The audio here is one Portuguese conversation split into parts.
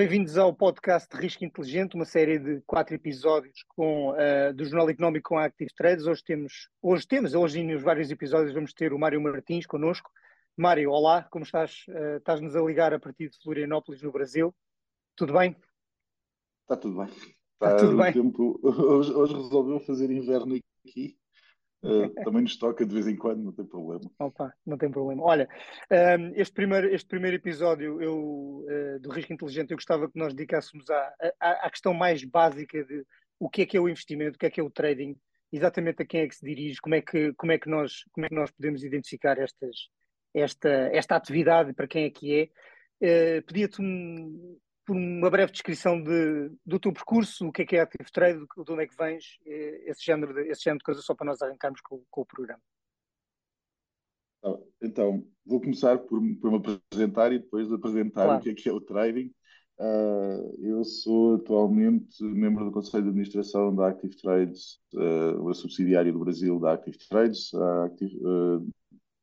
Bem-vindos ao podcast de Risco Inteligente, uma série de quatro episódios com, uh, do Jornal Económico com a Active Trades. Hoje temos, hoje temos, hoje nos vários episódios vamos ter o Mário Martins connosco. Mário, olá, como estás? Uh, Estás-nos a ligar a partir de Florianópolis, no Brasil. Tudo bem? Está tudo bem. Está, Está tudo bem. Tempo, hoje, hoje resolveu fazer inverno aqui Uh, também nos toca de vez em quando, não tem problema. Opa, não tem problema. Olha, um, ehm, este, primeiro, este primeiro episódio eu, uh, do Risco Inteligente, eu gostava que nós dedicássemos à, à, à, questão mais básica de o que é que é o investimento, o que é que é o trading, exatamente a quem é que se dirige, como é que, como é que, nós, como é que nós podemos identificar estas, esta, esta atividade, para quem é que é. Uh, Pedia-te um, por uma breve descrição de, do teu percurso, o que é que é Active Trade, de onde é que vens, eh, esse género de, esse género de coisas, só para nós arrancarmos com, com o programa. Ah, então, vou começar por, por me apresentar e depois apresentar claro. o que é que é o trading. Uh, eu sou atualmente membro do Conselho de Administração da Active Trades, uh, uma subsidiária do Brasil da Active Trades. Active, uh,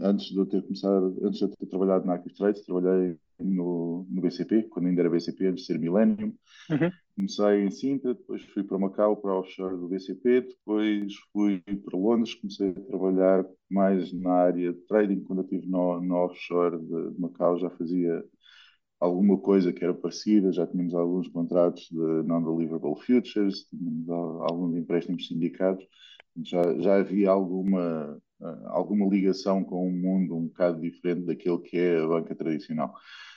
antes de eu ter começado, antes de eu ter trabalhado na Active Trades, trabalhei no, no BCP, quando ainda era BCP, antes de ser Millennium. Uhum. Comecei em Sintra, depois fui para Macau, para o offshore do BCP, depois fui para Londres, comecei a trabalhar mais na área de trading. Quando eu estive no, no offshore de, de Macau, já fazia alguma coisa que era parecida, já tínhamos alguns contratos de non-deliverable futures, tínhamos alguns empréstimos sindicados, já, já havia alguma alguma ligação com um mundo um bocado diferente daquele que é a banca tradicional.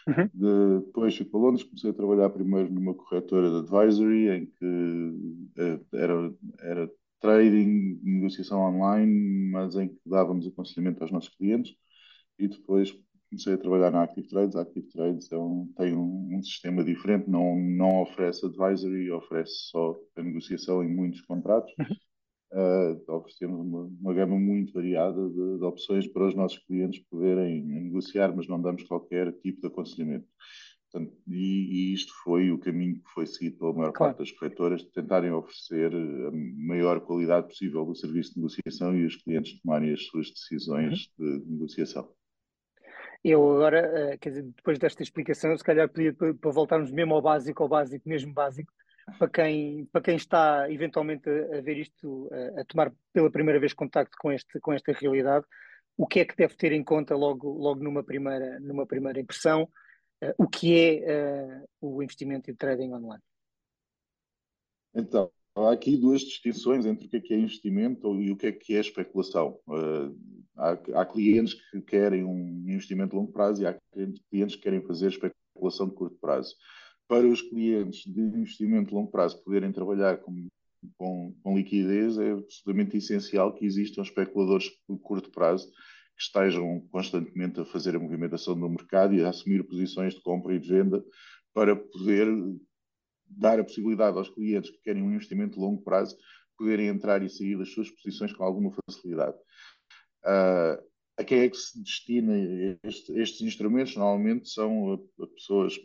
Uhum. Depois fui para Londres, comecei a trabalhar primeiro numa corretora de advisory, em que eh, era, era trading, negociação online, mas em que dávamos aconselhamento aos nossos clientes. E depois comecei a trabalhar na Active Trades. A Active Trades é um, tem um, um, sistema diferente, não, não oferece advisory, oferece só a negociação em muitos contratos. Uhum uh, oferecemos uma, uma, gama muito variada de, de, opções para os nossos clientes poderem negociar, mas não damos qualquer tipo de aconselhamento. Portanto, e, e, isto foi o caminho que foi seguido pela maior claro. parte das corretoras, de tentarem oferecer a maior qualidade possível do serviço de negociação e os clientes tomarem as suas decisões uhum. de negociação. Eu agora, eh, quer dizer, depois desta explicação, se calhar pedia para voltarmos mesmo ao básico, ao básico, mesmo básico, para quem, para quem está eventualmente a, ver isto, a, a, tomar pela primeira vez contacto com, este, com esta realidade, o que é que deve ter em conta logo, logo numa, primeira, numa primeira impressão, uh, o que é uh, o investimento e trading online? Então, há aqui duas distinções entre o que é, que é investimento e o que é que é especulação. Uh, há, há, clientes que querem um investimento de longo prazo e há clientes que querem fazer especulação de curto prazo para os clientes de investimento de longo prazo poderem trabalhar com, com, com liquidez, é absolutamente essencial que existam especuladores de curto prazo que estejam constantemente a fazer a movimentação no mercado e a assumir posições de compra e de venda para poder dar a possibilidade aos clientes que querem um investimento de longo prazo poderem entrar e sair das suas posições com alguma facilidade. Uh, a quem é que se destina este, estes instrumentos? Normalmente são a, a pessoas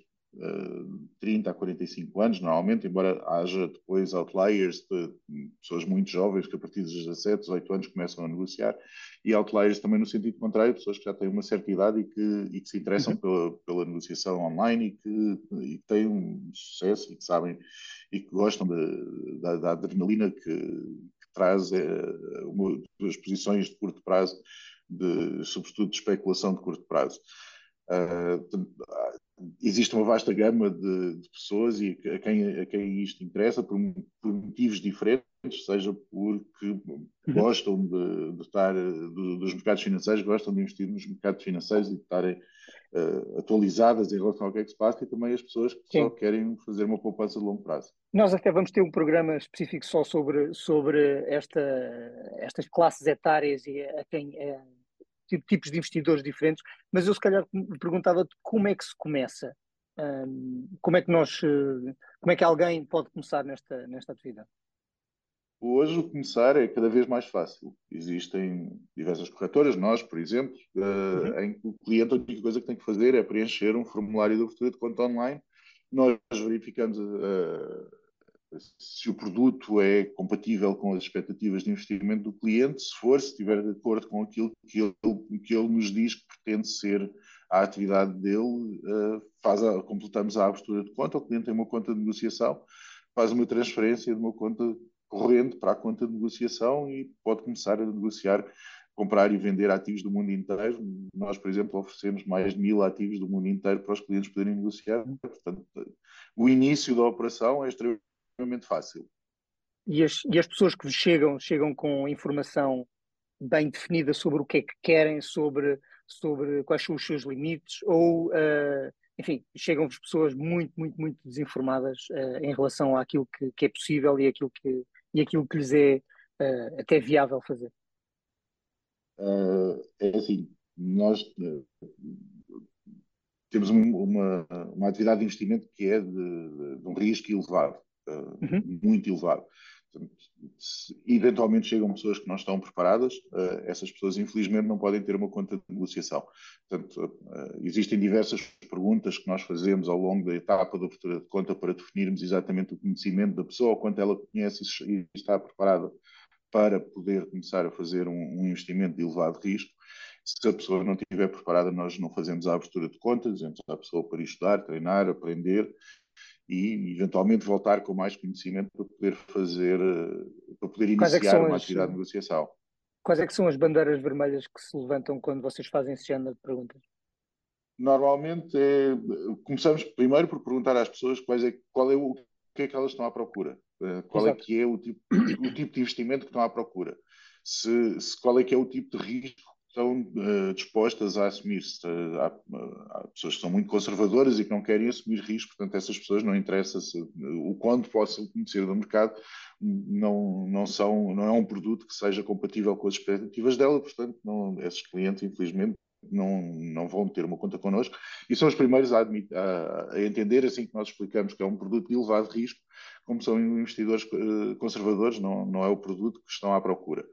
30 a 45 anos, normalmente, embora haja depois outliers de pessoas muito jovens que a partir dos 17, 18 anos começam a negociar, e outliers também no sentido contrário, pessoas que já têm uma certa idade e que, e que se interessam uhum. pela, pela, negociação online e que, e que têm um sucesso e que sabem e que gostam de, da, da, adrenalina que, que traz é, uma, as posições de curto prazo, de, sobretudo de especulação de curto prazo. Uh, existe uma vasta gama de, de, pessoas e a quem, a quem isto interessa por, por motivos diferentes, seja porque uhum. gostam de, de estar do, dos mercados financeiros, gostam de investir nos mercados financeiros e de estarem uh, atualizadas em relação ao que é que se passa, e também as pessoas que Sim. só querem fazer uma poupança de longo prazo. Nós até vamos ter um programa específico só sobre, sobre esta, estas classes etárias e a quem. É tipos de investidores diferentes, mas eu se calhar me perguntava como é que se começa, um, como é que nós, eh, como é que alguém pode começar nesta, nesta atividade? Hoje o começar é cada vez mais fácil. Existem diversas corretoras, nós, por exemplo, uh, uhum. em que o cliente a única coisa que tem que fazer é preencher um formulário de abertura de conta online. Nós verificamos uh, se o produto é compatível com as expectativas de investimento do cliente, se for, se estiver de acordo com aquilo que ele, que ele nos diz que pretende ser a atividade dele, uh, faz a, completamos a abertura de conta, o cliente tem uma conta de negociação, faz uma transferência de uma conta corrente para a conta de negociação e pode começar a negociar, comprar e vender ativos do mundo inteiro. Nós, por exemplo, oferecemos mais de mil ativos do mundo inteiro para os clientes poderem negociar. Portanto, o início da operação é extremamente fácil. E as, e as pessoas que chegam, chegam com informação bem definida sobre o que é que querem, sobre, sobre quais são os seus limites, ou, uh, enfim, chegam-vos pessoas muito, muito, muito desinformadas uh, em relação àquilo que, que, é possível e aquilo que, e aquilo que lhes é uh, até viável fazer? é assim, nós temos uma, uma atividade de investimento que é de, de um risco elevado, uhum. muito elevado. Eventualmente chegam pessoas que não estão preparadas, uh, essas pessoas infelizmente não podem ter uma conta de negociação. Portanto, uh, existem diversas perguntas que nós fazemos ao longo da etapa da abertura de conta para definirmos exatamente o conhecimento da pessoa, quanto ela conhece e está preparada para poder começar a fazer um, um investimento de elevado risco. Se a pessoa não estiver preparada, nós não fazemos a abertura de conta, dizemos à pessoa para estudar, treinar, aprender e eventualmente voltar com mais conhecimento para poder fazer, eh, para poder é iniciar é uma as, atividade de negociação. Quais é que são as bandeiras vermelhas que se levantam quando vocês fazem esse género de perguntas? Normalmente é, começamos primeiro por perguntar às pessoas quais é, qual é o, o que é que elas estão à procura, eh, qual é Exato. é que é o tipo, o tipo de investimento que estão à procura, se, se, qual é que é o tipo de risco estão uh, dispostas a assumir-se. Uh, há, há, pessoas que são muito conservadoras e que não querem assumir risco, portanto, essas pessoas não interessa se, o quanto possam conhecer do mercado, não, não, são, não é um produto que seja compatível com as expectativas dela, portanto, não, esses clientes, infelizmente, não, não vão ter uma conta connosco e são os primeiros a, admitir, a, a, entender, assim que nós explicamos que é um produto de elevado risco, como são investidores uh, conservadores, não, não é o produto que estão à procura.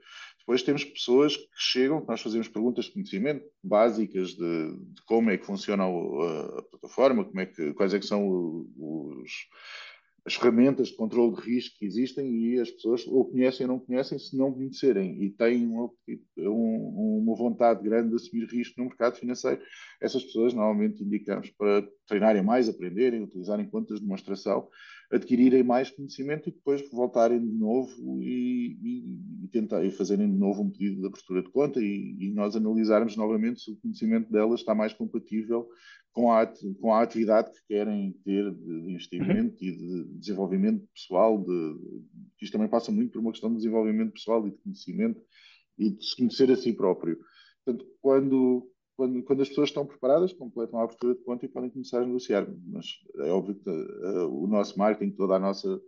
Depois temos pessoas que chegam, nós fazemos perguntas de conhecimento básicas de, de como é que funciona a, a, plataforma, como é que, quais é que são os, as ferramentas de controle de risco que existem e as pessoas ou conhecem ou não conhecem se não conhecerem e têm uma, uma vontade grande de assumir risco no mercado financeiro, essas pessoas normalmente indicamos para treinarem mais, aprenderem, utilizarem contas de demonstração adquirirem mais conhecimento e depois voltarem de novo e, e, e tentar, e fazerem de novo um pedido de abertura de conta e, e, nós analisarmos novamente se o conhecimento delas está mais compatível com a, com a atividade que querem ter de, investimento uhum. e de desenvolvimento pessoal. De, isto também passa muito por uma questão de desenvolvimento pessoal e de conhecimento e de se conhecer a si próprio. Portanto, quando, quando, quando as pessoas estão preparadas, completam a abertura de conta e podem começar a negociar. Mas é óbvio que uh, o nosso marketing, toda a nossa,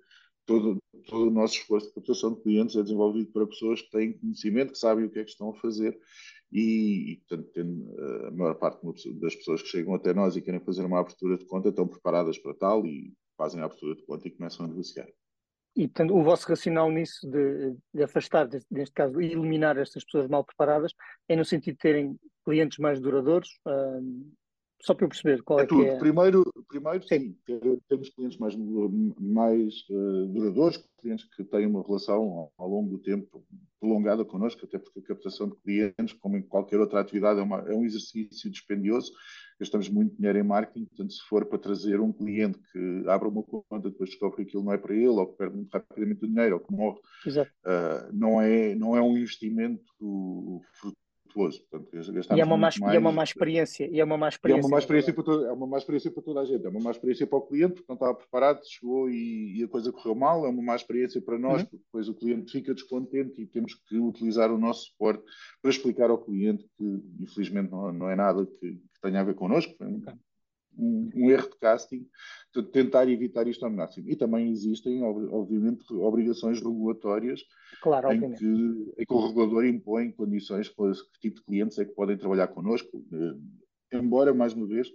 todo, todo o nosso esforço de captação de clientes é desenvolvido para pessoas que têm conhecimento, que sabem o que é que estão a fazer e, e portanto, tem, uh, a maior parte das pessoas que chegam até nós e querem fazer uma abertura de conta estão preparadas para tal e fazem a abertura de conta e começam a negociar. E, portanto, o vosso racional nisso de, de afastar, neste caso, eliminar estas pessoas mal preparadas, é no sentido de terem clientes mais duradouros? Uh, só para eu perceber qual é, é tudo. que é. Primeiro, primeiro sim, sim temos clientes mais, mais uh, duradouros, clientes que têm uma relação ao, ao, longo do tempo prolongada connosco, até porque a captação de clientes, como em qualquer outra atividade, é, uma, é um exercício dispendioso. Gastamos muito dinheiro em marketing, portanto, se for para trazer um cliente que abra uma conta, depois descobre que aquilo não é para ele, ou que perde muito rapidamente o dinheiro, ou que morre, uh, não, é, não é um investimento Portanto, e é uma, má, mais, e é uma má experiência. E é uma má experiência. É uma má experiência, para toda, é uma má experiência para toda a gente. É uma má experiência para o cliente, porque não estava preparado, chegou e, e a coisa correu mal. É uma má experiência para nós, uhum. porque depois o cliente fica descontente e temos que utilizar o nosso suporte para explicar ao cliente que, infelizmente, não, não é nada que, que tenha a ver connosco. Okay um, um, erro de casting, de tentar evitar isto ao máximo. E também existem, obviamente, obrigações regulatórias claro, em, que, em, que, o regulador impõe condições para que tipo de clientes é que podem trabalhar connosco. Eh, embora, mais uma vez,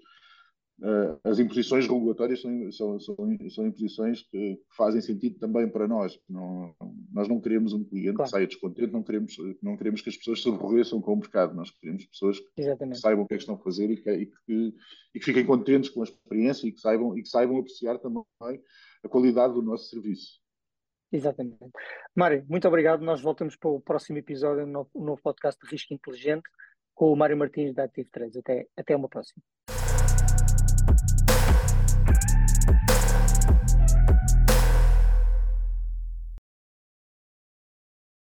as imposições regulatórias são, são, são, são imposições que, fazem sentido também para nós. Não, nós não queremos um cliente claro. que saia descontente, não queremos, não queremos que as pessoas se aborreçam com o mercado, nós queremos pessoas Exatamente. que saibam o que é que estão a fazer e que, e, que, e que, fiquem contentes com a experiência e que saibam, e que saibam apreciar também a qualidade do nosso serviço. Exatamente. Mário, muito obrigado. Nós voltamos para o próximo episódio, no novo podcast de Risco Inteligente com o Mário Martins da Active Trades. Até, até uma próxima.